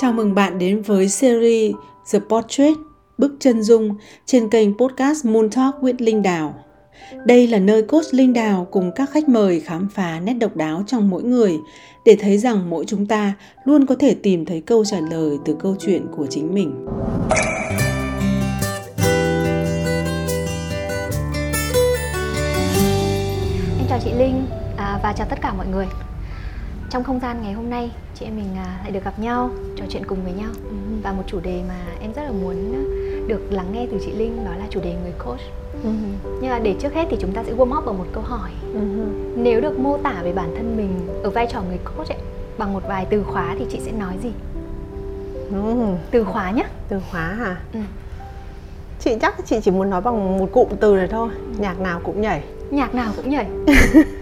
Chào mừng bạn đến với series The Portrait, bức chân dung trên kênh podcast Moon Talk with Linh Đào. Đây là nơi coach Linh Đào cùng các khách mời khám phá nét độc đáo trong mỗi người để thấy rằng mỗi chúng ta luôn có thể tìm thấy câu trả lời từ câu chuyện của chính mình. Em chào chị Linh à, và chào tất cả mọi người. Trong không gian ngày hôm nay, chị em mình à, lại được gặp nhau, trò chuyện cùng với nhau Ừ. và một chủ đề mà em rất là muốn được lắng nghe từ chị Linh đó là chủ đề người coach. Ừ. Nhưng mà để trước hết thì chúng ta sẽ warm up bằng một câu hỏi. Nếu được mô tả về bản thân mình ở vai trò người coach ấy, bằng một vài từ khóa thì chị sẽ nói gì? Ừ. Từ khóa nhé. Từ khóa hả? Ừ. Chị chắc chị chỉ muốn nói bằng một cụm từ này thôi Nhạc nào cũng nhảy Nhạc nào cũng nhảy.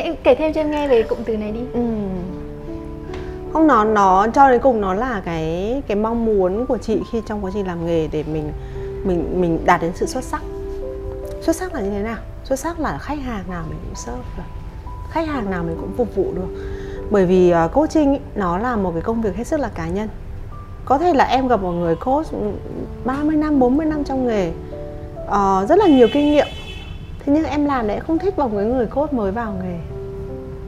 em kể thêm cho em nghe về cụm từ này đi. ừ. Không nó nó cho đến cùng nó là cái cái mong muốn của chị khi trong quá trình làm nghề để mình mình mình đạt đến sự xuất sắc. Xuất sắc là như thế nào? Xuất sắc là khách hàng nào mình cũng serve được. Khách hàng nào mình cũng phục vụ được. Bởi vì uh, coaching ý, nó là một cái công việc hết sức là cá nhân. Có thể là em gặp một người coach ừ, 30 năm 40 năm trong nghề uh, rất là nhiều kinh nghiệm. Thế nhưng em làm lại không thích vào với người coach mới vào nghề.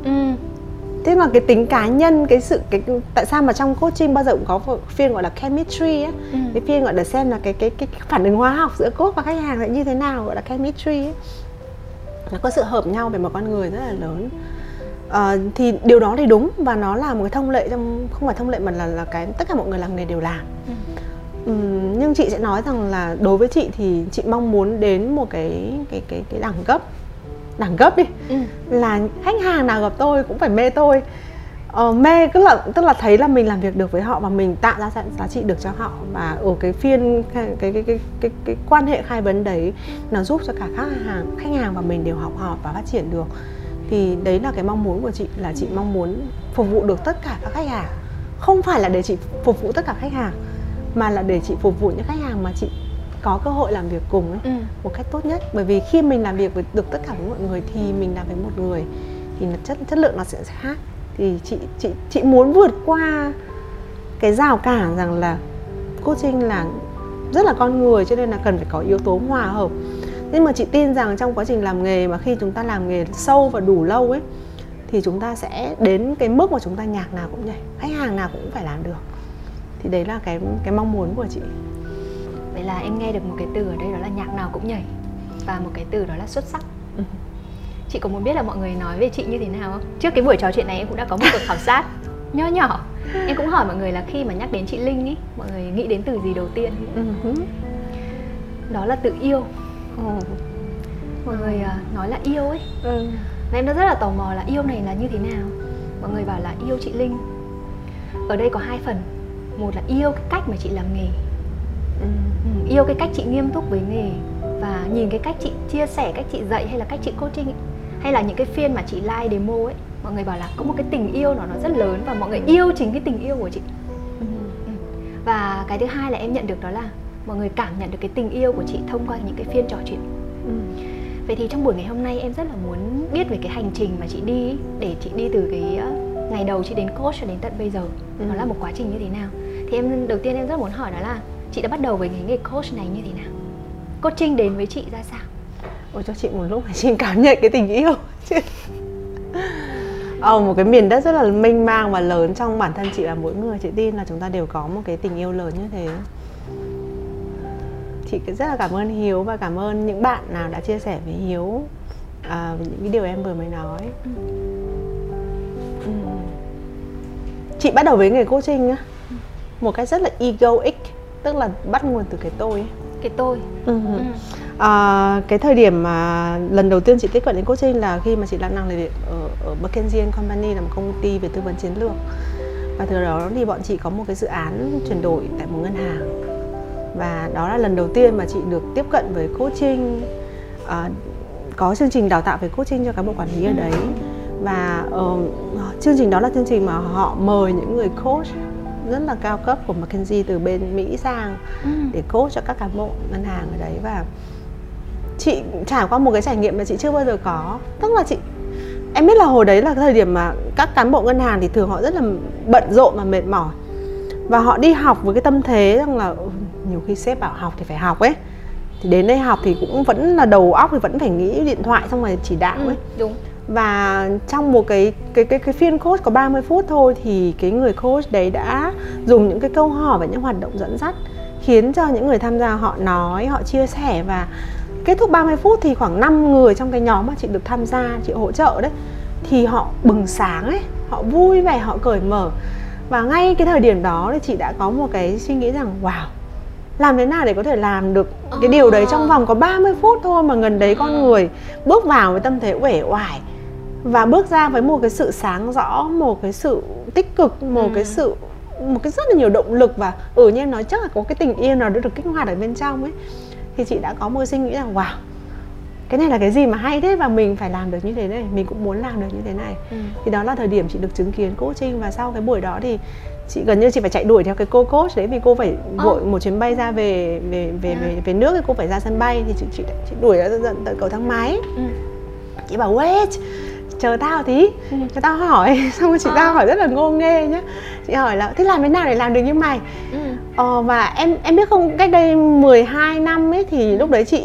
Ừ. thế mà cái tính cá nhân cái sự cái tại sao mà trong coaching bao giờ cũng có phiên gọi là chemistry á Ừ. cái phiên gọi là xem là cái cái cái phản ứng hóa học giữa coach và khách hàng sẽ như thế nào gọi là chemistry ấy. nó có sự hợp nhau về một con người rất là lớn Ờ, thì điều đó thì đúng và nó là một cái thông lệ trong không phải thông lệ mà là là cái tất cả mọi người làm nghề đều làm Ừ. Ừm, nhưng chị sẽ nói rằng là đối với chị thì chị mong muốn đến một cái cái cái cái đẳng cấp đẳng cấp đi. Ừ. là khách hàng nào gặp tôi cũng phải mê tôi. Ờ, mê tức là tức là thấy là mình làm việc được với họ và mình tạo ra giá, trị được cho họ. Và ở cái phiên cái cái cái cái cái, cái quan hệ khai vấn đấy nó giúp cho cả khách hàng khách hàng và mình đều học hỏi và phát triển được. Thì đấy là cái mong muốn của chị là chị mong muốn phục vụ được tất cả các khách hàng. Không phải là để chị phục vụ tất cả khách hàng mà là để chị phục vụ những khách hàng mà chị có cơ hội làm việc cùng ấy Ừ. một cách tốt nhất. Bởi vì khi mình làm việc với được tất cả với mọi người thì mình làm với một người thì chất chất lượng nó sẽ khác. Thì chị chị chị muốn vượt qua cái rào cản rằng là coaching là rất là con người cho nên là cần phải có yếu tố hòa hợp. Nhưng mà chị tin rằng trong quá trình làm nghề mà khi chúng ta làm nghề sâu và đủ lâu ấy thì chúng ta sẽ đến cái mức mà chúng ta nhạc nào cũng nhảy khách hàng nào cũng phải làm được. Thì đấy là cái cái mong muốn của chị Vậy là em nghe được một cái từ ở đây đó là nhạc nào cũng nhảy Và một cái từ đó là xuất sắc Ừ. Chị có muốn biết là mọi người nói về chị như thế nào không? Trước cái buổi trò chuyện này em cũng đã có một cuộc khảo sát Nho nhỏ Em cũng hỏi mọi người là khi mà nhắc đến chị Linh ý Mọi người nghĩ đến từ gì đầu tiên Ừ. Đó là từ yêu Ừ. Mọi người à, nói là yêu ấy Ừ. Và em đã rất là tò mò là yêu này là như thế nào Mọi người bảo là yêu chị Linh Ở đây có hai phần Một là yêu cái cách mà chị làm nghề Ừ. Ừ, yêu cái cách chị nghiêm túc với nghề và nhìn cái cách chị chia sẻ cách chị dạy hay là cách chị coaching ấy. hay là những cái phiên mà chị live demo ấy mọi người bảo là có một cái tình yêu nó nó rất lớn và mọi người yêu chính cái tình yêu của chị Ừ. và cái thứ hai là em nhận được đó là mọi người cảm nhận được cái tình yêu của chị thông qua những cái phiên trò chuyện Ừ. vậy thì trong buổi ngày hôm nay em rất là muốn biết về cái hành trình mà chị đi để chị đi từ cái ngày đầu chị đến coach cho đến tận bây giờ Ừ. nó là một quá trình như thế nào thì em đầu tiên em rất muốn hỏi đó là chị đã bắt đầu với cái nghề coach này như thế nào? Coaching đến với chị ra sao? Ôi cho chị một lúc để chị cảm nhận cái tình yêu. Ờ, một cái miền đất rất là mênh mang và lớn trong bản thân chị là mỗi người. Chị tin là chúng ta đều có một cái tình yêu lớn như thế. Chị rất là cảm ơn Hiếu và cảm ơn những bạn nào đã chia sẻ với Hiếu à, những cái điều em vừa mới nói. Ừ. chị bắt đầu với nghề coaching á một cách rất là egoic tức là bắt nguồn từ cái tôi ấy. cái tôi Ừ. ừ. À, cái thời điểm mà lần đầu tiên chị tiếp cận đến coaching là khi mà chị đang làm việc ở, ở McKinsey and Company là một công ty về tư vấn chiến lược và từ đó thì bọn chị có một cái dự án chuyển đổi tại một ngân hàng và đó là lần đầu tiên mà chị được tiếp cận với coaching à, có chương trình đào tạo về coaching cho cán bộ quản lý ở đấy và ờ, chương trình đó là chương trình mà họ mời những người coach rất là cao cấp của McKinsey từ bên Mỹ sang Ừ. để coach cho các cán bộ ngân hàng ở đấy. Và chị trải qua một cái trải nghiệm mà chị chưa bao giờ có. Tức là chị em biết là hồi đấy là thời điểm mà các cán bộ ngân hàng thì thường họ rất là bận rộn và mệt mỏi. Và họ đi học với cái tâm thế rằng là "Ừ, nhiều khi sếp bảo học thì phải học ấy. Thì đến đây học thì cũng vẫn là đầu óc thì vẫn phải nghĩ điện thoại xong rồi chỉ đạo Ừ, ấy. đúng và trong một cái cái cái cái phiên coach có 30 phút thôi thì cái người coach đấy đã dùng những cái câu hỏi và những hoạt động dẫn dắt khiến cho những người tham gia họ nói, họ chia sẻ và kết thúc 30 phút thì khoảng 5 người trong cái nhóm mà chị được tham gia, chị hỗ trợ đấy thì họ bừng sáng ấy, họ vui vẻ, họ cởi mở. Và ngay cái thời điểm đó thì chị đã có một cái suy nghĩ rằng wow làm thế nào để có thể làm được cái điều đấy? Trong vòng có 30 phút thôi mà gần đấy con người bước vào với tâm thế uể oải và bước ra với một cái sự sáng rõ một cái sự tích cực một Ừ. cái sự một cái rất là nhiều động lực và ở như em nói chắc là có cái tình yêu nào đó được kích hoạt ở bên trong ấy thì chị đã có một suy nghĩ rằng wow cái này là cái gì mà hay thế và mình phải làm được như thế này mình cũng muốn làm được như thế này Ừ. thì đó là thời điểm chị được chứng kiến coaching và sau cái buổi đó thì chị gần như chị phải chạy đuổi theo cái cô coach đấy vì cô phải vội một chuyến bay ra về về về À. về, về nước thì cô phải ra sân bay thì chị chị, chị đuổi ra tận tận cầu thang máy Ừ. chị bảo wait chờ tao tí. Ừ. cho tao hỏi. Xong rồi chị Ờ. tao hỏi rất là ngô nghê nhá. Chị hỏi là thế làm thế nào để làm được như mày? Ừ. ờ, và em em biết không cách đây 12 năm ấy thì lúc đấy chị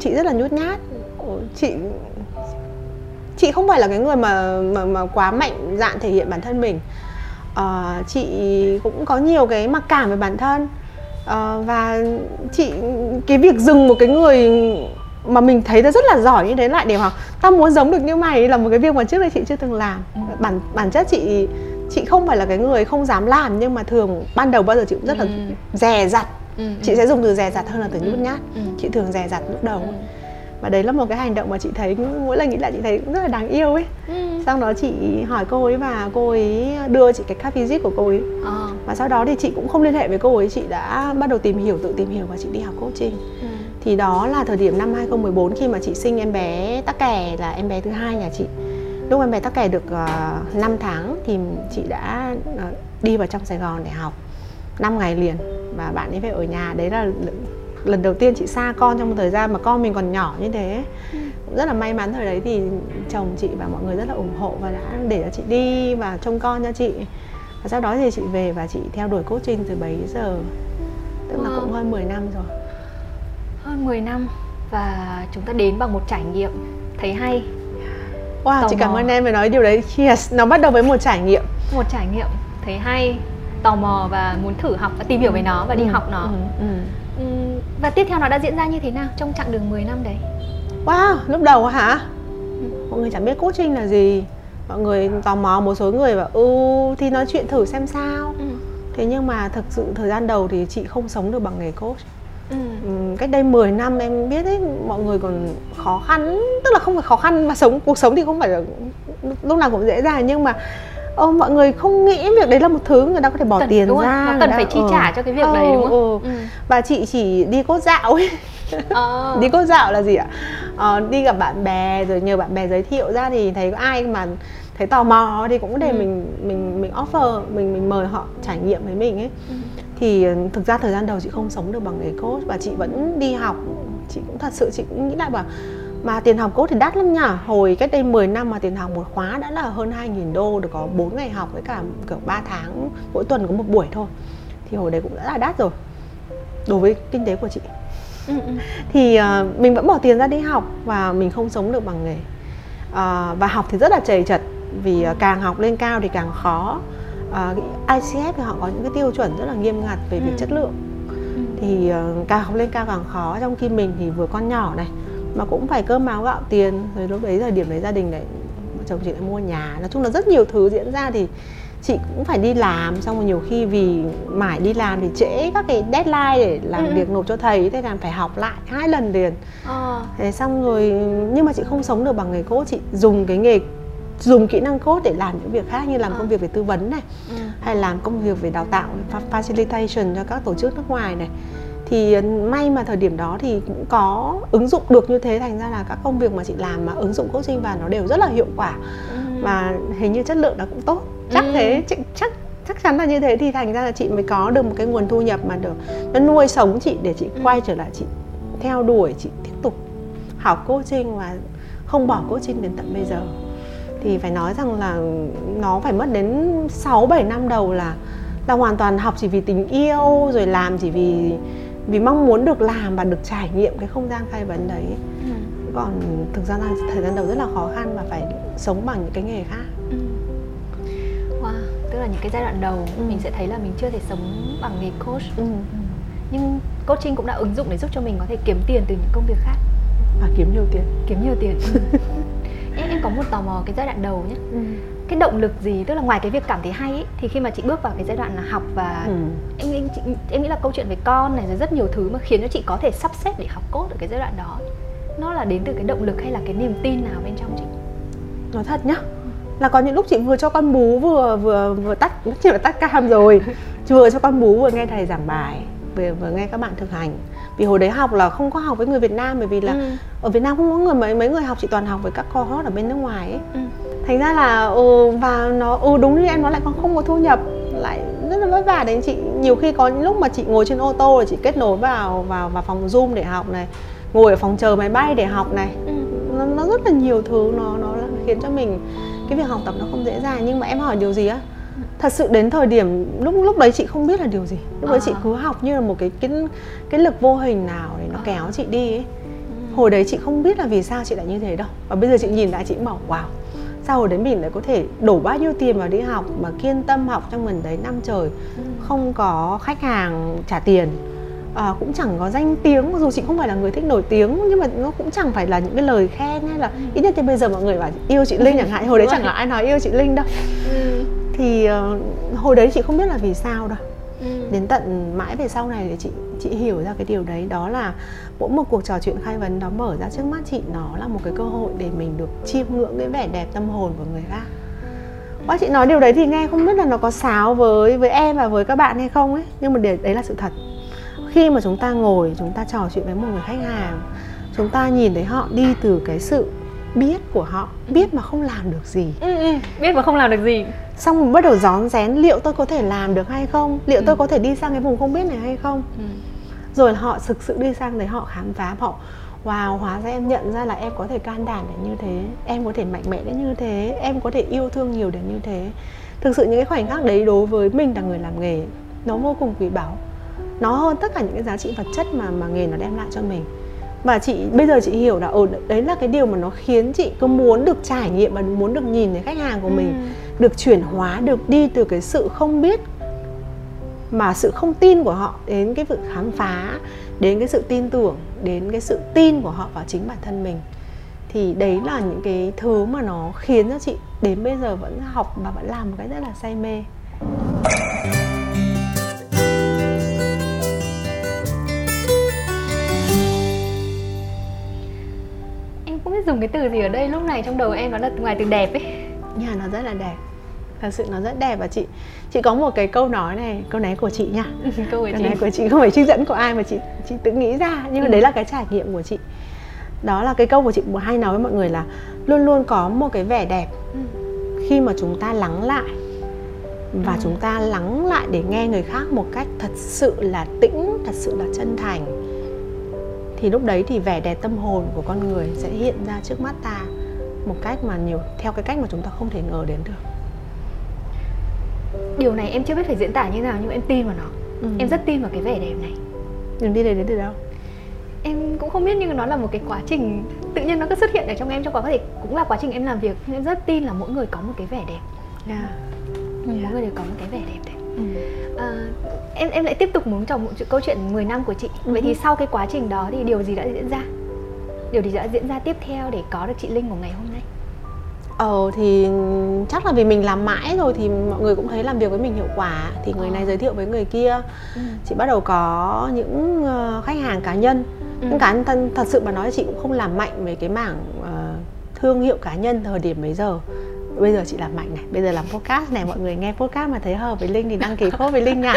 chị rất là nhút nhát. Ờ, chị chị không phải là cái người mà mà mà quá mạnh dạn thể hiện bản thân mình. Ờ, chị cũng có nhiều cái mặc cảm về bản thân. Ờ, và chị cái việc dừng một cái người mà mình thấy nó rất là giỏi như thế lại để học tao muốn giống được như mày là một cái việc mà trước đây chị chưa từng làm Ừ. bản bản chất chị chị không phải là cái người không dám làm nhưng mà thường ban đầu bao giờ chị cũng rất là Ừ. dè dặt Ừ. chị sẽ dùng từ dè dặt hơn là từ nhút nhát chị thường dè dặt lúc đầu và đấy là một cái hành động mà chị thấy mỗi lần nghĩ lại chị thấy cũng rất là đáng yêu ấy Ừ. sau đó chị hỏi cô ấy và cô ấy đưa chị cái card visit của cô ấy Ờ. và sau đó thì chị cũng không liên hệ với cô ấy chị đã bắt đầu tìm hiểu tự tìm hiểu và chị đi học coaching Ừ. thì đó là thời điểm năm 2014 khi mà chị sinh em bé tắc kè là em bé thứ hai nhà chị. Lúc em bé tắc kè được uh, 5 tháng thì chị đã ờ, đi vào trong Sài Gòn để học 5 ngày liền và bạn ấy phải ở nhà. Đấy là lần đầu tiên chị xa con trong một thời gian mà con mình còn nhỏ như thế. Cũng rất là may mắn thời đấy thì chồng chị và mọi người rất là ủng hộ và đã để cho chị đi và trông con cho chị. Và sau đó thì chị về và chị theo đuổi coaching từ bấy giờ tức là cũng hơn 10 năm rồi hơn 10 năm và chúng ta đến bằng một trải nghiệm thấy hay Wow, Tò chị cảm mò. ơn em vì nói điều đấy. Yes, nó bắt đầu với một trải nghiệm. một trải nghiệm thấy hay tò mò và muốn thử học và tìm hiểu về nó và đi Ừ, học nó ừ, ừ. Ừm, và tiếp theo nó đã diễn ra như thế nào trong chặng đường 10 năm đấy Wow, lúc đầu hả? Mọi người chẳng biết coaching là gì. Mọi người tò mò một số người bảo ừ thì nói chuyện thử xem sao. ừ. Thế nhưng mà thực sự thời gian đầu thì chị không sống được bằng nghề coach. Ừ. Ừm, cách đây 10 năm em biết đấy mọi người còn khó khăn tức là không phải khó khăn mà sống cuộc sống thì không phải là lúc nào cũng dễ dàng nhưng mà ờ, mọi người không nghĩ việc đấy là một thứ người ta có thể bỏ Cần- tiền đúng ra nó cần ta- phải chi ờ. trả cho cái việc Ờ, đấy đúng không ừ. ừ. và chị chỉ đi cốt dạo ấy Ờ. đi cốt dạo là gì ạ ờ, đi gặp bạn bè rồi nhờ bạn bè giới thiệu ra thì thấy có ai mà thấy tò mò thì cũng để Ừ. mình mình mình offer mình mình mời họ trải nghiệm với mình ấy Ừ. thì ờ, thực ra thời gian đầu chị không sống được bằng nghề coach và chị vẫn đi học. Chị cũng thật sự chị cũng nghĩ lại bảo mà tiền học coach thì đắt lắm nhỉ hồi cách đây 10 năm mà tiền học một khóa đã là hơn 2.000 đô được có 4 ngày học với cả kiểu 3 tháng mỗi tuần có một buổi thôi. Thì hồi đấy cũng đã là đắt rồi đối với kinh tế của chị. Ừ, ừ. thì ờ, mình vẫn bỏ tiền ra đi học và mình không sống được bằng nghề. Ờ, và học thì rất là chầy chật vì ờ, càng học lên cao thì càng khó Ờ, ICF thì họ có những cái tiêu chuẩn rất là nghiêm ngặt về việc Ừ. chất lượng Ừ. thì ờ, càng học lên cao càng khó trong khi mình thì vừa con nhỏ này mà cũng phải cơm áo gạo tiền rồi lúc đấy thời điểm đấy gia đình lại chồng chị lại mua nhà nói chung là rất nhiều thứ diễn ra thì chị cũng phải đi làm xong rồi nhiều khi vì mãi đi làm thì trễ các cái deadline để làm Ừ, việc nộp cho thầy thế là phải học lại hai lần liền Ờ. thế xong rồi nhưng mà chị không sống được bằng nghề coach chị dùng cái nghề dùng kỹ năng coach để làm những việc khác như làm Ờ. công việc về tư vấn này Ừ. hay làm công việc về đào tạo fa- facilitation cho các tổ chức nước ngoài này thì ờ, may mà thời điểm đó thì cũng có ứng dụng được như thế thành ra là các công việc mà chị làm mà ứng dụng coaching vào nó đều rất là hiệu quả Ừ. và hình như chất lượng nó cũng tốt chắc Ừ. thế chị, chắc chắc chắn là như thế thì thành ra là chị mới có được một cái nguồn thu nhập mà được nó nuôi sống chị để chị Ừ. quay trở lại chị theo đuổi chị tiếp tục học coaching và không bỏ coaching đến tận bây giờ thì phải nói rằng là nó phải mất đến 6 7 năm đầu là là hoàn toàn học chỉ vì tình yêu rồi làm chỉ vì vì mong muốn được làm và được trải nghiệm cái không gian khai vấn đấy ừ. còn thực ra là thời gian đầu rất là khó khăn và phải sống bằng những cái nghề khác ừ. wow tức là những cái giai đoạn đầu ừ. mình sẽ thấy là mình chưa thể sống bằng nghề coach ừ. Ừ. nhưng coaching cũng đã ứng dụng để giúp cho mình có thể kiếm tiền từ những công việc khác và kiếm nhiều tiền kiếm nhiều tiền em có một tò mò cái giai đoạn đầu nhé ừ. cái động lực gì tức là ngoài cái việc cảm thấy hay ấy, thì khi mà chị bước vào cái giai đoạn là học và ừ. em em, chị, em nghĩ là câu chuyện về con này rồi rất nhiều thứ mà khiến cho chị có thể sắp xếp để học cốt ở cái giai đoạn đó nó là đến từ cái động lực hay là cái niềm tin nào bên trong chị nói thật nhá là có những lúc chị vừa cho con bú vừa vừa vừa tắt chỉ là tắt cam rồi vừa cho con bú vừa nghe thầy giảng bài vừa vừa nghe các bạn thực hành vì hồi đấy học là không có học với người Việt Nam bởi vì là ừ. ở Việt Nam không có người mấy mấy người học chỉ toàn học với các cohort ở bên nước ngoài ấy ừ. thành ra là ừ, và nó ừ đúng như em nói lại con không có thu nhập lại rất là vất vả đến chị nhiều khi có những lúc mà chị ngồi trên ô tô rồi chị kết nối vào vào vào phòng zoom để học này ngồi ở phòng chờ máy bay để học này ừ. nó, nó rất là nhiều thứ nó nó khiến cho mình cái việc học tập nó không dễ dàng nhưng mà em hỏi điều gì á thật sự đến thời điểm lúc lúc đấy chị không biết là điều gì lúc đấy chị à. cứ học như là một cái cái cái lực vô hình nào để nó à. kéo chị đi ấy ừ. hồi đấy chị không biết là vì sao chị lại như thế đâu và bây giờ chị nhìn lại chị bảo wow sao hồi đấy mình lại có thể đổ bao nhiêu tiền vào đi học mà kiên tâm học trong gần đấy năm trời ừ. không có khách hàng trả tiền à, cũng chẳng có danh tiếng dù chị không phải là người thích nổi tiếng nhưng mà nó cũng chẳng phải là những cái lời khen hay là ừ. ít nhất thì bây giờ mọi người bảo yêu chị linh chẳng hạn hồi đấy chẳng là ai nói yêu chị linh đâu ừ. Thì uh, hồi đấy chị không biết là vì sao đâu. Ừ. đến tận mãi về sau này thì chị chị hiểu ra cái điều đấy. Đó là mỗi một cuộc trò chuyện khai vấn đó mở ra trước mắt chị nó là một cái cơ hội để mình được chiêm ngưỡng cái vẻ đẹp tâm hồn của người khác. Bác chị nói điều đấy thì nghe không biết là nó có sáo với với em và với các bạn hay không ấy nhưng mà đấy là sự thật. Khi mà chúng ta ngồi chúng ta trò chuyện với một người khách hàng chúng ta nhìn thấy họ đi từ cái sự biết của họ biết mà không làm được gì ừ, ừ. biết mà không làm được gì xong mình bắt đầu rón rén liệu tôi có thể làm được hay không liệu ừ. tôi có thể đi sang cái vùng không biết này hay không ừ. rồi họ thực sự đi sang đấy họ khám phá họ wow hóa ra em nhận ra là em có thể can đảm đến như thế em có thể mạnh mẽ đến như thế em có thể yêu thương nhiều đến như thế thực sự những cái khoảnh khắc đấy đối với mình là người làm nghề nó vô cùng quý báu nó hơn tất cả những cái giá trị vật chất mà mà nghề nó đem lại cho mình và chị bây giờ chị hiểu là ồ đấy là cái điều mà nó khiến chị cứ muốn được trải nghiệm và muốn được nhìn thấy khách hàng của mình ừ. được chuyển hóa được đi từ cái sự không biết mà sự không tin của họ đến cái việc khám phá đến cái sự tin tưởng đến cái sự tin của họ vào chính bản thân mình thì đấy là những cái thứ mà nó khiến cho chị đến bây giờ vẫn học và vẫn làm một cái rất là say mê dùng cái từ gì ở đây? Lúc này trong đầu em nó là ngoài từ đẹp ấy. Nhà nó rất là đẹp. Thật sự nó rất đẹp và chị chị có một cái câu nói này câu này của chị nha. Câu, câu này của chị không phải trích dẫn của ai mà chị chị tự nghĩ ra nhưng mà ừ. đấy là cái trải nghiệm của chị. Đó là cái câu của chị hay nói với mọi người là luôn luôn có một cái vẻ đẹp ừ. khi mà chúng ta lắng lại và ừ. chúng ta lắng lại để nghe người khác một cách thật sự là tĩnh thật sự là chân thành thì lúc đấy thì vẻ đẹp tâm hồn của con người sẽ hiện ra trước mắt ta một cách mà nhiều theo cái cách mà chúng ta không thể ngờ đến được. Điều này em chưa biết phải diễn tả như nào nhưng em tin vào nó. Ừ. em rất tin vào cái vẻ đẹp này. Đừng đi đây đến từ đâu? Em cũng không biết nhưng nó là một cái quá trình tự nhiên nó cứ xuất hiện ở trong em trong quá có thể cũng là quá trình em làm việc. Nhưng em rất tin là mỗi người có một cái vẻ đẹp. Yeah. Ừ, mỗi người đều có một cái vẻ đẹp đấy ừ. à, em em lại tiếp tục muốn trò một câu chuyện 10 năm của chị vậy thì ừ. sau cái quá trình đó thì điều gì đã diễn ra điều gì đã diễn ra tiếp theo để có được chị linh của ngày hôm nay Ờ thì chắc là vì mình làm mãi rồi thì mọi người cũng thấy làm việc với mình hiệu quả thì người này ờ. giới thiệu với người kia. Ừ. Chị bắt đầu có những uh, khách hàng cá nhân. Ừ. Nhưng cá nhân thật sự mà nói chị cũng không làm mạnh về cái mảng uh, thương hiệu cá nhân thời điểm bây giờ bây giờ chị làm mạnh này bây giờ làm podcast này mọi người nghe podcast mà thấy hợp với linh thì đăng ký khô với linh nha.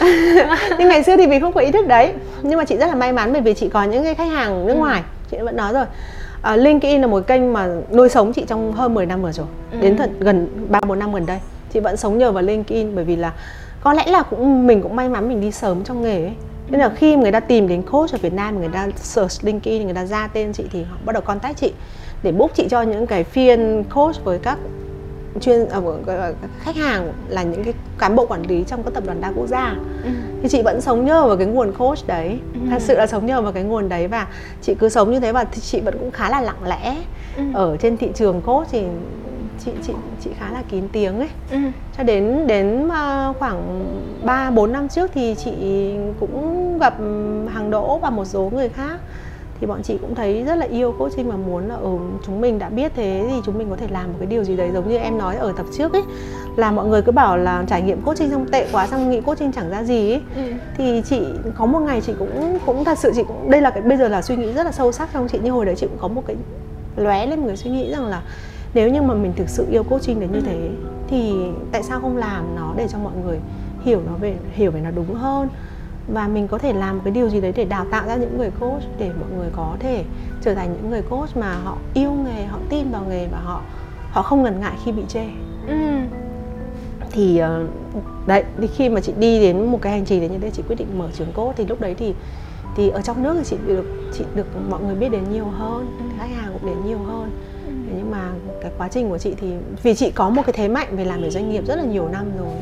Nhưng ngày xưa thì mình không có ý thức đấy nhưng mà chị rất là may mắn bởi vì chị có những cái khách hàng nước ừ. ngoài chị vẫn nói rồi. À, LinkedIn là một kênh mà nuôi sống chị trong hơn 10 năm vừa rồi ừ. đến thật gần ba bốn năm gần đây. Chị vẫn sống nhờ vào LinkedIn bởi vì là có lẽ là cũng mình cũng may mắn mình đi sớm trong nghề ấy. Nên là khi người ta tìm đến coach ở Việt Nam người ta search LinkedIn người ta ra tên chị thì họ bắt đầu contact chị để book chị cho những cái phiên coach với các chuyên à, khách hàng là những cái cán bộ quản lý trong các tập đoàn đa quốc gia ừ. thì chị vẫn sống nhờ vào cái nguồn coach đấy ừ. thật sự là sống nhờ vào cái nguồn đấy và chị cứ sống như thế và chị vẫn cũng khá là lặng lẽ ừ. ở trên thị trường coach thì chị chị chị khá là kín tiếng ấy ừ. cho đến đến ờ, khoảng 3 4 năm trước thì chị cũng gặp hàng đỗ và một số người khác thì bọn chị cũng thấy rất là yêu coaching và muốn là ừ, chúng mình đã biết thế thì chúng mình có thể làm một cái điều gì đấy giống như em nói ở tập trước ấy. Là mọi người cứ bảo là trải nghiệm coaching xong tệ quá xong nghĩ coaching chẳng ra gì ấy. Ừ. thì chị có một ngày chị cũng cũng thật sự chị cũng đây là cái bây giờ là suy nghĩ rất là sâu sắc trong chị như hồi đấy chị cũng có một cái lóe lên một cái suy nghĩ rằng là nếu như mà mình thực sự yêu coaching đến như thế thì tại sao không làm nó để cho mọi người hiểu nó về hiểu về nó đúng hơn và mình có thể làm cái điều gì đấy để đào tạo ra những người coach để mọi người có thể trở thành những người coach mà họ yêu nghề họ tin vào nghề và họ họ không ngần ngại khi bị chê. Ừ. thì ờ, đấy thì khi mà chị đi đến một cái hành trình đấy như thế chị quyết định mở trường coach thì lúc đấy thì thì ở trong nước thì chị được chị được mọi người biết đến nhiều hơn khách hàng cũng đến nhiều hơn. Nhưng mà cái quá trình của chị thì vì chị có một cái thế mạnh về làm về doanh nghiệp rất là nhiều năm rồi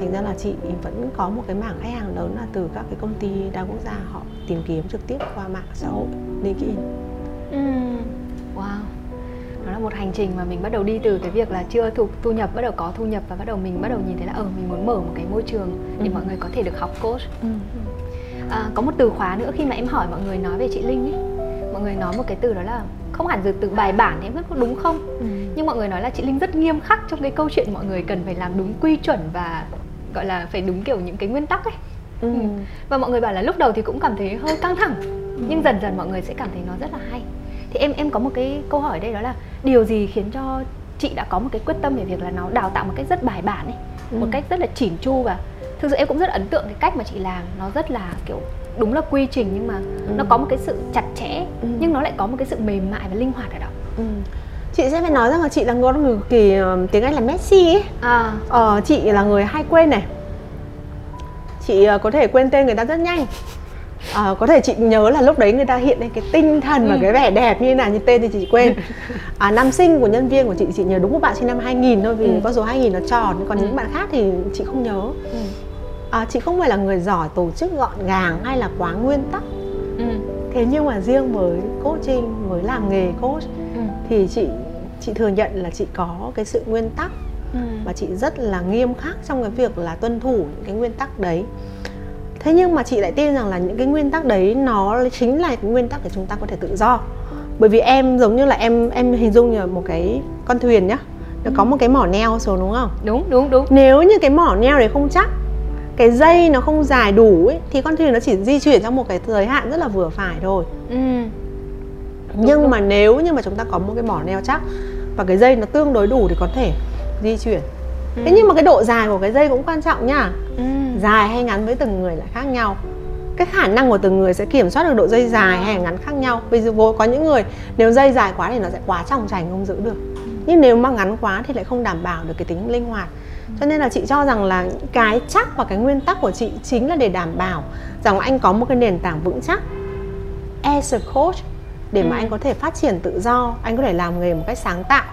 thành ra là chị vẫn có một cái mảng khách hàng lớn là từ các cái công ty đa quốc gia họ tìm kiếm trực tiếp qua mạng xã hội LinkedIn. Ừ. Wow nó là một hành trình mà mình bắt đầu đi từ cái việc là chưa thu, thu nhập bắt đầu có thu nhập và bắt đầu mình bắt đầu nhìn thấy là ờ mình muốn mở một cái môi trường để ừ. mọi người có thể được học coach ừ. à, có một từ khóa nữa khi mà em hỏi mọi người nói về chị Linh ấy mọi người nói một cái từ đó là không hẳn từ từ bài bản thì em biết có đúng không ừ. nhưng mọi người nói là chị Linh rất nghiêm khắc trong cái câu chuyện mọi người cần phải làm đúng quy chuẩn và gọi là phải đúng kiểu những cái nguyên tắc ấy ừ. ừ. và mọi người bảo là lúc đầu thì cũng cảm thấy hơi căng thẳng ừ. nhưng dần dần mọi người sẽ cảm thấy nó rất là hay thì em em có một cái câu hỏi đây đó là điều gì khiến cho chị đã có một cái quyết tâm về việc là nó đào tạo một cách rất bài bản ấy ừ. một cách rất là chỉn chu và thực sự em cũng rất ấn tượng cái cách mà chị làm nó rất là kiểu đúng là quy trình nhưng mà ừ. nó có một cái sự chặt chẽ ừ. nhưng nó lại có một cái sự mềm mại và linh hoạt ở đó ừ chị sẽ phải nói rằng là chị là người cực kỳ tiếng anh là Messi ấy à. ờ, chị là người hay quên này chị uh, có thể quên tên người ta rất nhanh À, có thể chị nhớ là lúc đấy người ta hiện lên cái tinh thần và ừ. cái vẻ đẹp như nào như tên thì chị quên à, năm sinh của nhân viên của chị chị nhớ đúng một bạn sinh năm 2000 thôi vì ừ. con số 2000 nó tròn còn ừ. những bạn khác thì chị không nhớ ừ. à, chị không phải là người giỏi tổ chức gọn gàng hay là quá nguyên tắc ừ. thế nhưng mà riêng với coaching với làm nghề coach ừ. thì chị chị thừa nhận là chị có cái sự nguyên tắc ừ. và chị rất là nghiêm khắc trong cái việc là tuân thủ những cái nguyên tắc đấy thế nhưng mà chị lại tin rằng là những cái nguyên tắc đấy nó chính là cái nguyên tắc để chúng ta có thể tự do bởi vì em giống như là em em hình dung như một cái con thuyền nhá nó ừ. có một cái mỏ neo xuống đúng không đúng đúng đúng nếu như cái mỏ neo đấy không chắc cái dây nó không dài đủ ấy thì con thuyền nó chỉ di chuyển trong một cái thời hạn rất là vừa phải thôi ừ. Nhưng đúng. mà nếu như mà chúng ta có một cái mỏ neo chắc và cái dây nó tương đối đủ thì có thể di chuyển ừ. thế nhưng mà cái độ dài của cái dây cũng quan trọng nhá ừ. dài hay ngắn với từng người lại khác nhau cái khả năng của từng người sẽ kiểm soát được độ dây dài hay ngắn khác nhau ví dụ có những người nếu dây dài quá thì nó sẽ quá tròng trành không giữ được ừ. nhưng nếu mà ngắn quá thì lại không đảm bảo được cái tính linh hoạt cho nên là chị cho rằng là cái chắc và cái nguyên tắc của chị chính là để đảm bảo rằng anh có một cái nền tảng vững chắc as a coach để mà ừ. anh có thể phát triển tự do anh có thể làm nghề một cách sáng tạo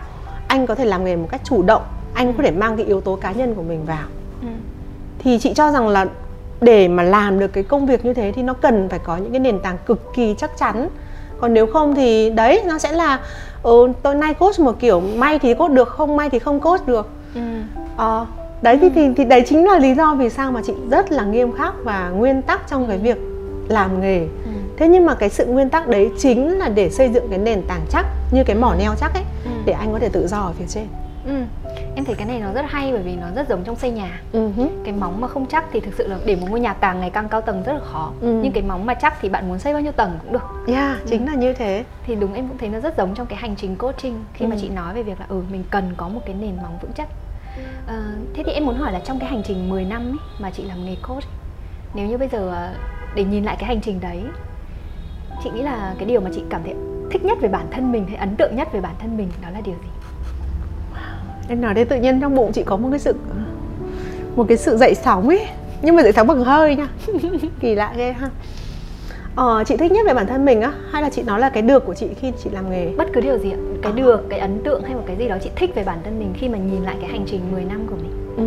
anh có thể làm nghề một cách chủ động anh có thể mang cái yếu tố cá nhân của mình vào ừ. thì chị cho rằng là để mà làm được cái công việc như thế thì nó cần phải có những cái nền tảng cực kỳ chắc chắn còn nếu không thì đấy nó sẽ là ừ, tôi nay coach một kiểu may thì coach được không may thì không coach được ừ. ờ, đấy thì, thì thì đấy chính là lý do vì sao mà chị rất là nghiêm khắc và nguyên tắc trong cái việc làm nghề ừ. Thế nhưng mà cái sự nguyên tắc đấy chính là để xây dựng cái nền tảng chắc như cái mỏ neo chắc ấy ừ. để anh có thể tự do ở phía trên ừ. em thấy cái này nó rất hay bởi vì nó rất giống trong xây nhà uh-huh. cái móng mà không chắc thì thực sự là để một ngôi nhà càng ngày càng cao tầng rất là khó uh nhưng cái móng mà chắc thì bạn muốn xây bao nhiêu tầng cũng được yeah ừ. chính là như thế thì đúng em cũng thấy nó rất giống trong cái hành trình coaching khi uh mà chị nói về việc là ừ mình cần có một cái nền móng vững chắc à, thế thì em muốn hỏi là trong cái hành trình 10 năm ấy, mà chị làm nghề coach nếu như bây giờ ờ, để nhìn lại cái hành trình đấy chị nghĩ là cái điều mà chị cảm thấy thích nhất về bản thân mình hay ấn tượng nhất về bản thân mình đó là điều gì? Em nói đây tự nhiên trong bụng chị có một cái sự một cái sự dậy sóng ấy. Nhưng mà dậy sóng bằng hơi nha. Kỳ lạ ghê ha. Ờ, chị thích nhất về bản thân mình á hay là chị nói là cái được của chị khi chị làm nghề? Bất cứ điều gì ạ. Cái À. được cái ấn tượng hay một cái gì đó chị thích về bản thân mình khi mà nhìn lại cái hành trình 10 năm của mình? Ừ.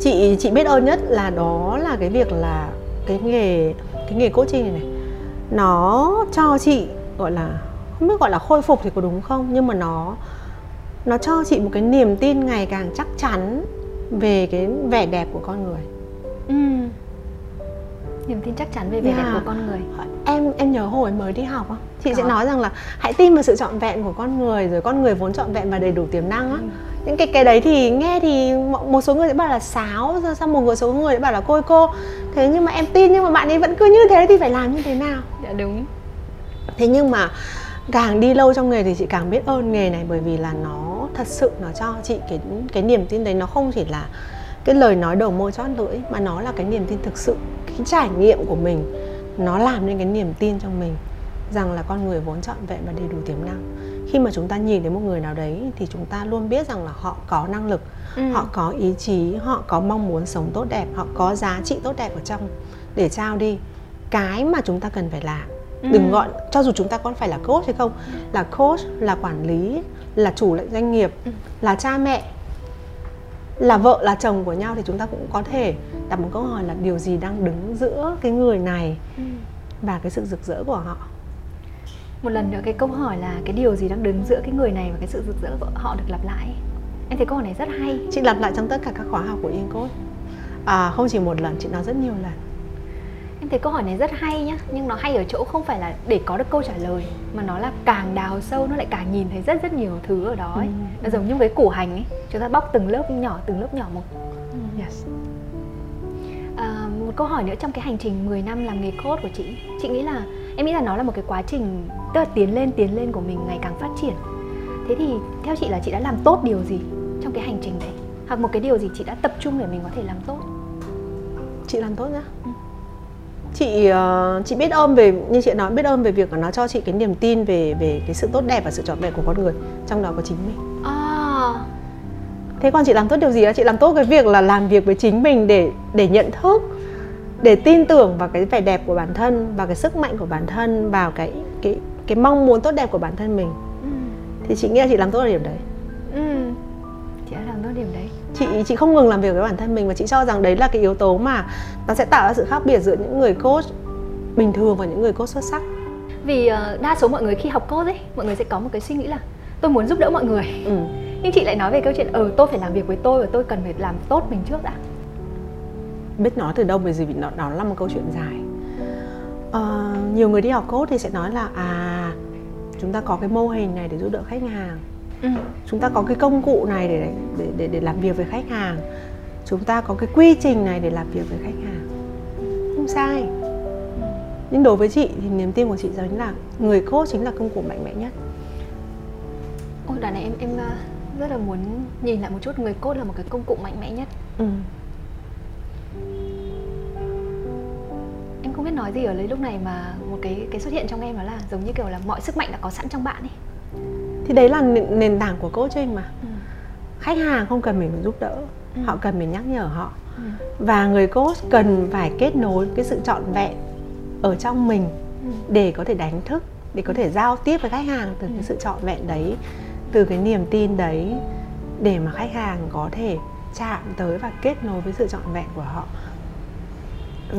chị chị biết ơn nhất là đó là cái việc là cái nghề cái nghề coaching này này nó cho chị, gọi là, không biết gọi là khôi phục thì có đúng không nhưng mà nó nó cho chị một cái niềm tin ngày càng chắc chắn về cái vẻ đẹp của con người ừ niềm tin chắc chắn về vẻ đẹp Yeah. của con người em em nhớ hồi mới đi học á chị sẽ Có. nói rằng là hãy tin vào sự trọn vẹn của con người rồi con người vốn trọn vẹn và đầy đủ tiềm năng á Ừ. những cái cái đấy thì nghe thì một một số người sẽ bảo là sáo rồi xong một số người sẽ bảo là côi cô thế nhưng mà em tin nhưng mà bạn ấy vẫn cứ như thế thì phải làm như thế nào dạ đúng thế nhưng mà càng đi lâu trong nghề thì chị càng biết ơn nghề này bởi vì là nó thật sự nó cho chị cái cái niềm tin đấy nó không chỉ là cái lời nói đầu môi chót lưỡi mà nó là cái niềm tin thực sự cái trải nghiệm của mình nó làm nên cái niềm tin trong mình rằng là con người vốn trọn vẹn và đầy đủ tiềm năng khi mà chúng ta nhìn đến một người nào đấy thì chúng ta luôn biết rằng là họ có năng lực Ừ. họ có ý chí họ có mong muốn sống tốt đẹp họ có giá trị tốt đẹp ở trong để trao đi cái mà chúng ta cần phải làm Ừ. đừng gọi cho dù chúng ta có phải là coach hay không là coach là quản lý là chủ lệnh doanh nghiệp Ừ. là cha mẹ là vợ là chồng của nhau thì chúng ta cũng có thể đặt một câu hỏi là điều gì đang đứng giữa cái người này Ừ. và cái sự rực rỡ của họ? Một lần nữa cái câu hỏi là cái điều gì đang đứng giữa cái người này và cái sự rực rỡ của họ được lặp lại? Em thấy câu hỏi này rất hay. Chị lặp lại trong tất cả các khóa học của Yên Coach à, không chỉ một lần chị nói rất nhiều lần thấy câu hỏi này rất hay nhá nhưng nó hay ở chỗ không phải là để có được câu trả lời mà nó là càng đào sâu nó lại càng nhìn thấy rất rất nhiều thứ ở đó ấy. Ừ. nó giống như với củ hành ấy chúng ta bóc từng lớp nhỏ từng lớp nhỏ một yes. À, một câu hỏi nữa trong cái hành trình 10 năm làm nghề coach của chị chị nghĩ là em nghĩ là nó là một cái quá trình tức là tiến lên tiến lên của mình ngày càng phát triển thế thì theo chị là chị đã làm tốt điều gì trong cái hành trình đấy hoặc một cái điều gì chị đã tập trung để mình có thể làm tốt chị làm tốt nhá Ừ. chị ờ, chị biết ơn về như chị nói biết ơn về việc nó cho chị cái niềm tin về về cái sự tốt đẹp và sự trọn vẹn của con người trong đó có chính mình. À, thế còn chị làm tốt điều gì đó chị làm tốt cái việc là làm việc với chính mình để để nhận thức để tin tưởng vào cái vẻ đẹp của bản thân và cái sức mạnh của bản thân vào cái cái cái mong muốn tốt đẹp của bản thân mình. Ừ, thì chị nghĩ là chị làm tốt ở điểm đấy. Ừ. chị đã làm tốt điểm đấy chị chị không ngừng làm việc với bản thân mình và chị cho rằng đấy là cái yếu tố mà nó sẽ tạo ra sự khác biệt giữa những người coach bình thường và những người coach xuất sắc. Vì ờ, đa số mọi người khi học coach ấy mọi người sẽ có một cái suy nghĩ là tôi muốn giúp đỡ mọi người. Ừ. nhưng chị lại nói về câu chuyện ờ tôi phải làm việc với tôi và tôi cần phải làm tốt mình trước đã. Biết nói từ đâu bởi vì nó, nó là một câu chuyện dài. Ờ, nhiều người đi học coach thì sẽ nói là à chúng ta có cái mô hình này để giúp đỡ khách hàng ừ. chúng ta có cái công cụ này để để để, để làm việc với khách hàng. Chúng ta có cái quy trình này để làm việc với khách hàng. Không sai. Nhưng đối với chị thì niềm tin của chị chính là người coach chính là công cụ mạnh mẽ nhất. Ôi đoạn này em em ờ, rất là muốn nhìn lại một chút người coach là một cái công cụ mạnh mẽ nhất. Ừ. em không biết nói gì ở lấy lúc này mà một cái cái xuất hiện trong em đó là giống như kiểu là mọi sức mạnh đã có sẵn trong bạn ấy thì đấy là nền, tảng của coaching mà ừ. khách hàng không cần mình giúp đỡ Ừ. họ cần mình nhắc nhở họ Ừ. và người coach cần phải kết nối cái sự trọn vẹn ở trong mình Ừ. để có thể đánh thức để có thể giao tiếp với khách hàng từ Ừ. cái sự trọn vẹn đấy từ cái niềm tin đấy để mà khách hàng có thể chạm tới và kết nối với sự trọn vẹn của họ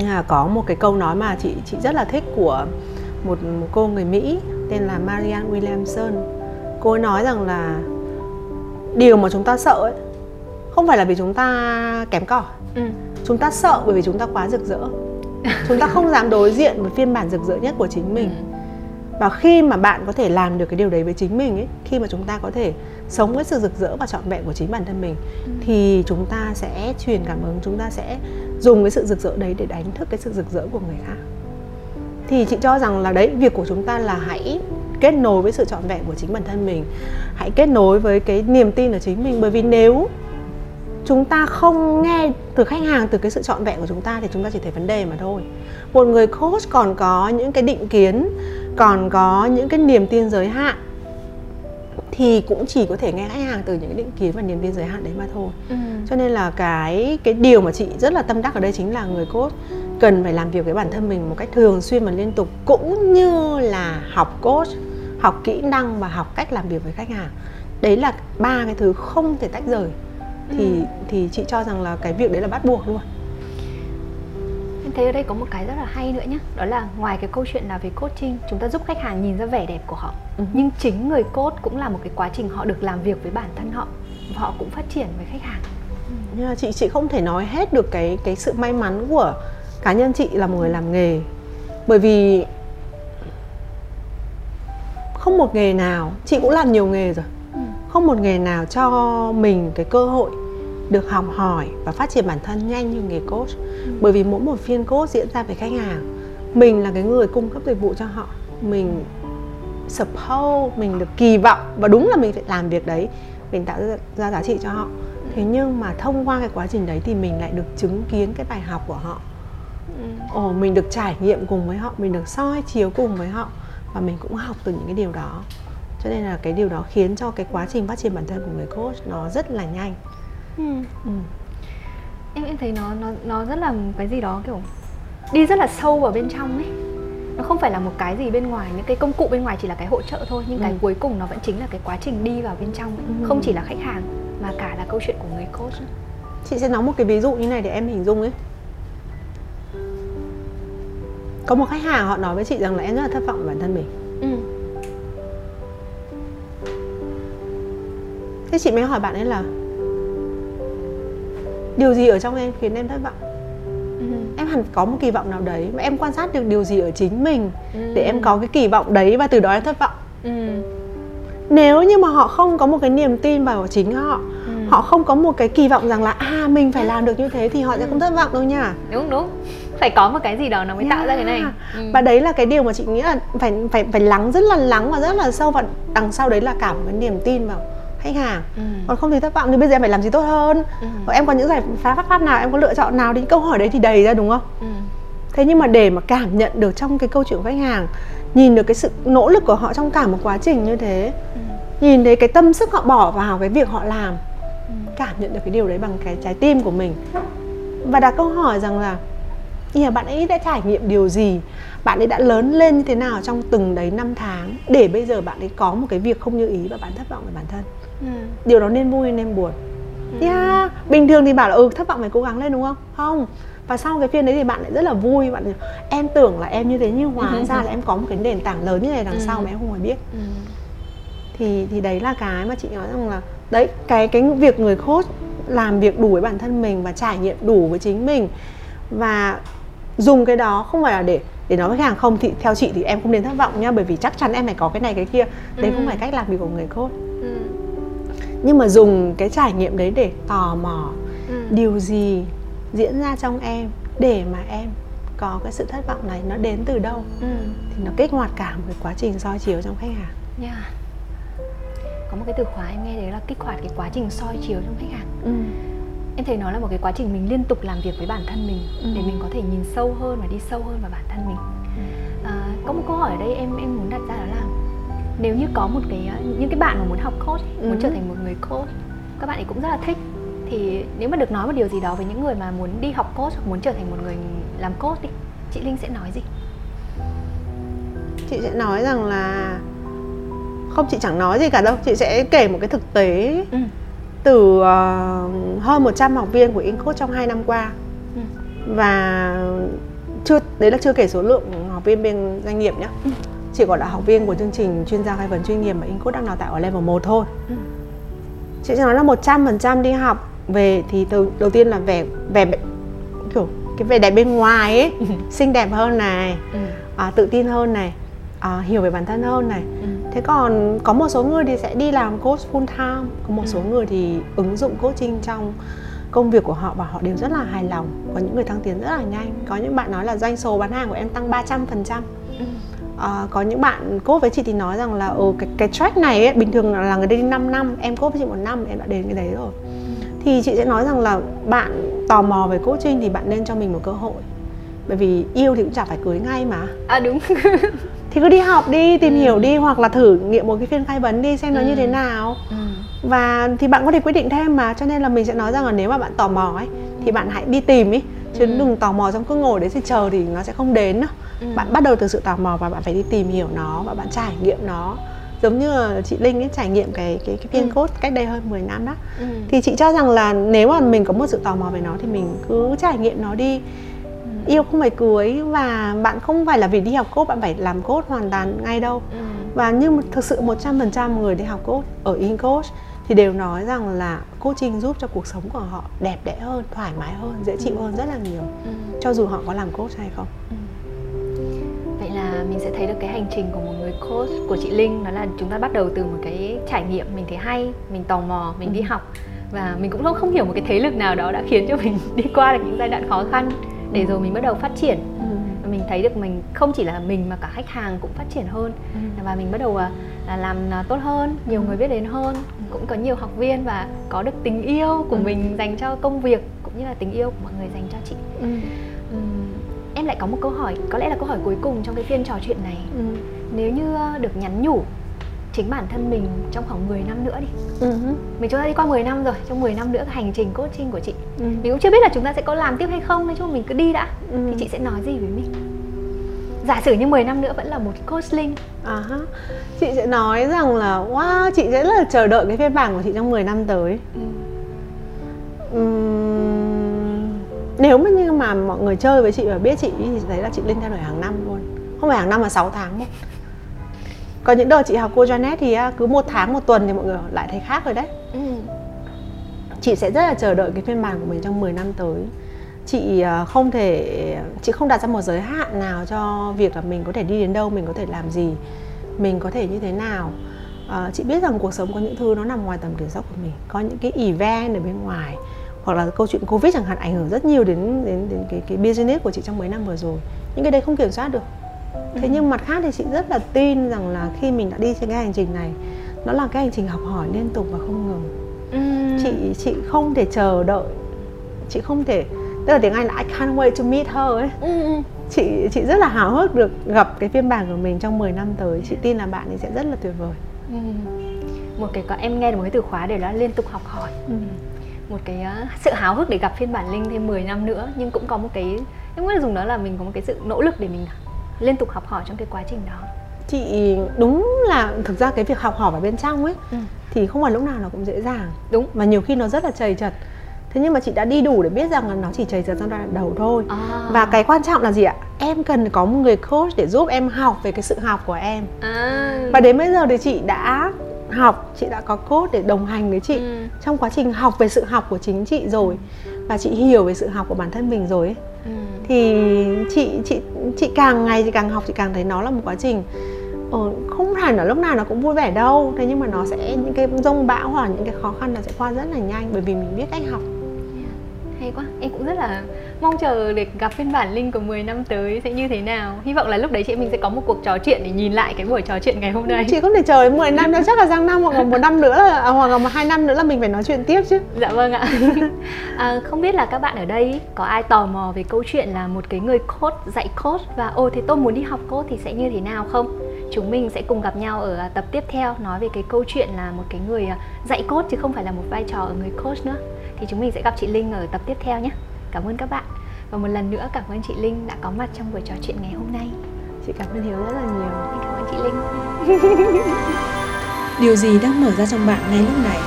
à, có một cái câu nói mà chị chị rất là thích của một, một cô người Mỹ tên là Marianne Williamson cô ấy nói rằng là điều mà chúng ta sợ ấy không phải là vì chúng ta kém cỏi Ừ. chúng ta sợ bởi vì chúng ta quá rực rỡ chúng ta không dám đối diện với phiên bản rực rỡ nhất của chính mình Ừ. và khi mà bạn có thể làm được cái điều đấy với chính mình ấy khi mà chúng ta có thể sống với sự rực rỡ và trọn vẹn của chính bản thân mình Ừ. thì chúng ta sẽ truyền cảm hứng chúng ta sẽ dùng cái sự rực rỡ đấy để đánh thức cái sự rực rỡ của người khác thì chị cho rằng là đấy việc của chúng ta là hãy kết nối với sự trọn vẹn của chính bản thân mình. Hãy kết nối với cái niềm tin ở chính mình bởi vì nếu chúng ta không nghe từ khách hàng từ cái sự trọn vẹn của chúng ta thì chúng ta chỉ thấy vấn đề mà thôi. Một người coach còn có những cái định kiến còn có những cái niềm tin giới hạn thì cũng chỉ có thể nghe khách hàng từ những cái định kiến và niềm tin giới hạn đấy mà thôi. Ừ. cho nên là cái cái điều mà chị rất là tâm đắc ở đây chính là người coach cần phải làm việc với bản thân mình một cách thường xuyên và liên tục cũng như là học coach học kỹ năng và học cách làm việc với khách hàng. Đấy là ba cái thứ không thể tách rời. Thì Ừ. thì chị cho rằng là cái việc đấy là bắt buộc luôn. Em thấy ở đây có một cái rất là hay nữa nhé Đó là ngoài cái câu chuyện là về coaching Chúng ta giúp khách hàng nhìn ra vẻ đẹp của họ. Ừ. Nhưng chính người coach cũng là một cái quá trình họ được làm việc với bản thân họ Và họ cũng phát triển với khách hàng. Nhưng mà chị chị không thể nói hết được cái cái sự may mắn của cá nhân chị là một người làm nghề. Bởi vì không một nghề nào chị cũng làm nhiều nghề rồi. Ừ. không một nghề nào cho mình cái cơ hội được học hỏi và phát triển bản thân nhanh như nghề coach. Bởi vì mỗi một phiên coach diễn ra với khách hàng mình là cái người cung cấp dịch vụ cho họ. Mình suppose mình được kỳ vọng và đúng là mình phải làm việc đấy. Mình tạo ra, ra giá trị cho họ. Thế nhưng mà thông qua cái quá trình đấy thì mình lại được chứng kiến cái bài học của họ. Ồ mình được trải nghiệm cùng với họ mình được soi chiếu cùng với họ và mình cũng học từ những cái điều đó cho nên là cái điều đó khiến cho cái quá trình phát triển bản thân của người coach nó rất là nhanh Ừ. ừ. Em em thấy nó nó nó rất là một cái gì đó kiểu đi rất là sâu vào bên trong ấy nó không phải là một cái gì bên ngoài những cái công cụ bên ngoài chỉ là cái hỗ trợ thôi nhưng cái Ừ. cuối cùng nó vẫn chính là cái quá trình đi vào bên trong ấy. Ừ. không chỉ là khách hàng mà cả là câu chuyện của người coach chị sẽ nói một cái ví dụ như này để em hình dung ấy có một khách hàng họ nói với chị rằng là em rất là thất vọng về bản thân mình ừ. thế chị mới hỏi bạn ấy là điều gì ở trong em khiến em thất vọng Ừ. em hẳn có một kỳ vọng nào đấy và em quan sát được điều gì ở chính mình Ừ. để em có cái kỳ vọng đấy và từ đó em thất vọng Ừ. nếu như mà họ không có một cái niềm tin vào chính họ Ừ. họ không có một cái kỳ vọng rằng là à mình phải làm được như thế thì họ sẽ không thất vọng đâu nha đúng đúng phải có một cái gì đó nó mới tạo ra cái này Yeah. ừ. và đấy là cái điều mà chị nghĩ là phải phải phải lắng rất là lắng và rất là sâu và đằng sau đấy là cả một cái niềm tin vào khách hàng Ừ. còn không thì thất vọng thì bây giờ em phải làm gì tốt hơn Ừ. Em có những giải pháp pháp nào em có lựa chọn nào thì câu hỏi đấy thì đầy ra đúng không Ừ. thế nhưng mà để mà cảm nhận được trong cái câu chuyện của khách hàng nhìn được cái sự nỗ lực của họ trong cả một quá trình như thế Ừ. nhìn thấy cái tâm sức họ bỏ vào cái việc họ làm Ừ. cảm nhận được cái điều đấy bằng cái trái tim của mình và đặt câu hỏi rằng là yeah, bạn ấy đã trải nghiệm điều gì bạn ấy đã lớn lên như thế nào trong từng đấy năm tháng để bây giờ bạn ấy có một cái việc không như ý và bạn thất vọng về bản thân Ừ. điều đó nên vui nên buồn Ừ. yeah. bình thường thì bảo là ừ thất vọng phải cố gắng lên đúng không không và sau cái phiên đấy thì bạn lại rất là vui bạn em tưởng là em như thế nhưng hóa ra là em có một cái nền tảng lớn như này đằng Ừ. sau mà em không hề biết Ừ. thì thì đấy là cái mà chị nói rằng là đấy cái cái việc người coach làm việc đủ với bản thân mình và trải nghiệm đủ với chính mình và dùng cái đó không phải là để để nói với khách hàng không thì theo chị thì em không nên thất vọng nha bởi vì chắc chắn em phải có cái này cái kia đấy Ừ. không phải cách làm việc của người coach Ừ. nhưng mà dùng cái trải nghiệm đấy để tò mò Ừ. điều gì diễn ra trong em để mà em có cái sự thất vọng này nó đến từ đâu Ừ. thì nó kích hoạt cả một cái quá trình soi chiếu trong khách hàng Yeah. Có một cái từ khóa em nghe đấy là kích hoạt cái quá trình soi chiếu trong khách hàng ừ. Em thấy nó là một cái quá trình mình liên tục làm việc với bản thân mình Ừ. Để mình có thể nhìn sâu hơn và đi sâu hơn vào bản thân mình à, Có một câu hỏi ở đây em em muốn đặt ra đó là Nếu như có một cái, ờ, những cái bạn mà muốn học coach, ấy, muốn Ừ. trở thành một người coach Các bạn ấy cũng rất là thích Thì nếu mà được nói một điều gì đó với những người mà muốn đi học coach hoặc muốn trở thành một người làm coach đi Chị Linh sẽ nói gì? chị sẽ nói rằng là không chị chẳng nói gì cả đâu chị sẽ kể một cái thực tế Ừ. từ ờ, hơn 100 học viên của Incode trong 2 năm qua Ừ. và chưa đấy là chưa kể số lượng học viên bên doanh nghiệp nhé Ừ. chỉ còn là học viên của chương trình chuyên gia khai vấn chuyên nghiệp mà Incode đang đào tạo ở level 1 thôi Ừ. chị sẽ nói là 100% đi học về thì từ đầu tiên là vẻ vẻ kiểu cái vẻ đẹp bên ngoài ấy xinh đẹp hơn này Ừ. à, tự tin hơn này à, hiểu về bản thân hơn này Ừ. thế còn có một số người thì sẽ đi làm coach full time. Có một số Ừ. người thì ứng dụng coaching trong công việc của họ và họ đều rất là hài lòng. Có những người thăng tiến rất là nhanh. Có những bạn nói là doanh số bán hàng của em tăng 300% Ừ. à, có những bạn coach với chị thì nói rằng là ừ, cái, cái track này ấy, bình thường là người đi 5 năm em coach với chị một năm em đã đến cái đấy rồi. Thì chị sẽ nói rằng là bạn tò mò về coaching thì bạn nên cho mình một cơ hội. Bởi vì yêu thì cũng chả phải cưới ngay mà. À đúng thì cứ đi học đi tìm Ừ. hiểu đi hoặc là thử nghiệm một cái phiên khai vấn đi xem nó Ừ. như thế nào ừ. và thì bạn có thể quyết định thêm mà cho nên là mình sẽ nói rằng là nếu mà bạn tò mò ấy thì bạn hãy đi tìm ý chứ Ừ. đừng tò mò xong cứ ngồi đấy thì chờ thì nó sẽ không đến đâu Ừ. bạn bắt đầu từ sự tò mò và bạn phải đi tìm hiểu nó và bạn trải nghiệm nó giống như là chị Linh ấy trải nghiệm cái cái cái viên Ừ. code cách đây hơn 10 năm đó Ừ. thì chị cho rằng là nếu mà mình có một sự tò mò về nó thì mình cứ trải nghiệm nó đi yêu không phải cưới và bạn không phải là vì đi học code bạn phải làm code hoàn toàn ngay đâu Ừ. và như thực sự 100% người đi học code ở InCoach thì đều nói rằng là coaching giúp cho cuộc sống của họ đẹp đẽ hơn, thoải mái hơn, dễ chịu hơn rất là nhiều Ừ. cho dù họ có làm coach hay không. Vậy là mình sẽ thấy được cái hành trình của một người coach của chị Linh đó là chúng ta bắt đầu từ một cái trải nghiệm mình thấy hay, mình tò mò, mình đi Ừ. học và mình cũng không hiểu một cái thế lực nào đó đã khiến cho mình đi qua được những giai đoạn khó khăn để rồi mình bắt đầu phát triển. Và mình thấy được mình không chỉ là mình mà cả khách hàng cũng phát triển hơn. Và mình bắt đầu à, là làm à, tốt hơn nhiều người biết đến hơn. Cũng có nhiều học viên và có được tình yêu của Ừ. mình dành cho công việc cũng như là tình yêu của mọi người dành cho chị. Ừ. Em lại có một câu hỏi có lẽ là câu hỏi cuối cùng trong cái phiên trò chuyện này. Ừ. nếu như à, được nhắn nhủ chính bản thân mình trong khoảng 10 năm nữa đi Ừ. mình chúng ta đi qua 10 năm rồi trong 10 năm nữa hành trình coaching của chị Ừ. mình cũng chưa biết là chúng ta sẽ có làm tiếp hay không nói chung mình cứ đi đã Ừ. thì chị sẽ nói gì với mình giả sử như 10 năm nữa vẫn là một coach linh ha. Chị sẽ nói rằng là wow, chị sẽ rất là chờ đợi cái phiên bản của chị trong 10 năm tới. Ừm, nếu mà như mà mọi người chơi với chị và biết chị thì thấy là chị Linh thay đổi hàng năm luôn không phải hàng năm mà 6 tháng có những đợt chị học cô Janet thì á, cứ một tháng một tuần thì mọi người lại thấy khác rồi đấy. Ừ. chị sẽ rất là chờ đợi cái phiên bản của mình trong 10 năm tới. Chị à, không thể chị không đặt ra một giới hạn nào cho việc là mình có thể đi đến đâu mình có thể làm gì mình có thể như thế nào. À, chị biết rằng cuộc sống có những thứ nó nằm ngoài tầm kiểm soát của mình. Có những cái event ở bên ngoài hoặc là câu chuyện covid chẳng hạn ảnh hưởng rất nhiều đến đến đến cái cái business của chị trong mấy năm vừa rồi. Những cái đấy không kiểm soát được thế nhưng mặt khác thì chị rất là tin rằng là khi mình đã đi trên cái hành trình này nó là cái hành trình học hỏi liên tục và không ngừng Ừm. chị chị không thể chờ đợi chị không thể tức là tiếng Anh là I can't wait to meet her ấy Ừ, ừ. chị chị rất là háo hức được gặp cái phiên bản của mình trong 10 năm tới chị tin là bạn ấy sẽ rất là tuyệt vời Ừ. một cái có em nghe được một cái từ khóa để đó liên tục học hỏi Ừ. một cái uh, sự háo hức để gặp phiên bản linh thêm 10 năm nữa nhưng cũng có một cái em muốn dùng đó là mình có một cái sự nỗ lực để mình liên tục học hỏi trong cái quá trình đó chị đúng là thực ra cái việc học hỏi ở bên trong ấy Ừ. thì không phải lúc nào nó cũng dễ dàng đúng mà nhiều khi nó rất là chầy chật thế nhưng mà chị đã đi đủ để biết rằng là nó chỉ chầy chật trong đoạn đầu thôi à. và cái quan trọng là gì ạ em cần có một người coach để giúp em học về cái sự học của em à. và đến bây giờ thì chị đã học chị đã có coach để đồng hành với chị Ừ. trong quá trình học về sự học của chính chị rồi và chị hiểu về sự học của bản thân mình rồi ấy, Ừ thì chị chị chị càng ngày chị càng học chị càng thấy nó là một quá trình ờ, không hẳn là lúc nào nó cũng vui vẻ đâu. Thế nhưng mà nó sẽ những cái rông bão hoặc là những cái khó khăn nó sẽ qua rất là nhanh bởi vì mình biết cách học hay quá em cũng rất là mong chờ để gặp phiên bản linh của 10 năm tới sẽ như thế nào hy vọng là lúc đấy chị mình sẽ có một cuộc trò chuyện để nhìn lại cái buổi trò chuyện ngày hôm nay chị không thể chờ đến 10 năm đâu chắc là sang năm hoặc là một năm nữa là, à, hoặc là một hai năm nữa là mình phải nói chuyện tiếp chứ Dạ vâng ạ. à, không biết là các bạn ở đây có ai tò mò về câu chuyện là một cái người coach dạy coach và ồ thế tôi muốn đi học coach thì sẽ như thế nào không? Chúng mình sẽ cùng gặp nhau ở à, tập tiếp theo nói về cái câu chuyện là một cái người à, dạy coach chứ không phải là một vai trò ở người coach nữa. Thì chúng mình sẽ gặp chị Linh ở tập tiếp theo nhé. Cảm ơn các bạn. Và một lần nữa cảm ơn chị Linh đã có mặt trong buổi trò chuyện ngày hôm nay. chị cảm ơn hiếu rất là nhiều cảm ơn chị Linh. Điều gì đang mở ra trong bạn ngay lúc này?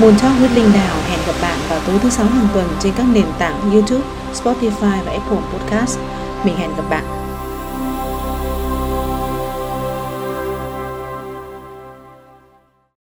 Moon Talk with Linh Đào hẹn gặp bạn vào tối thứ sáu hàng tuần trên các nền tảng YouTube, Spotify và Apple Podcast. Mình hẹn gặp bạn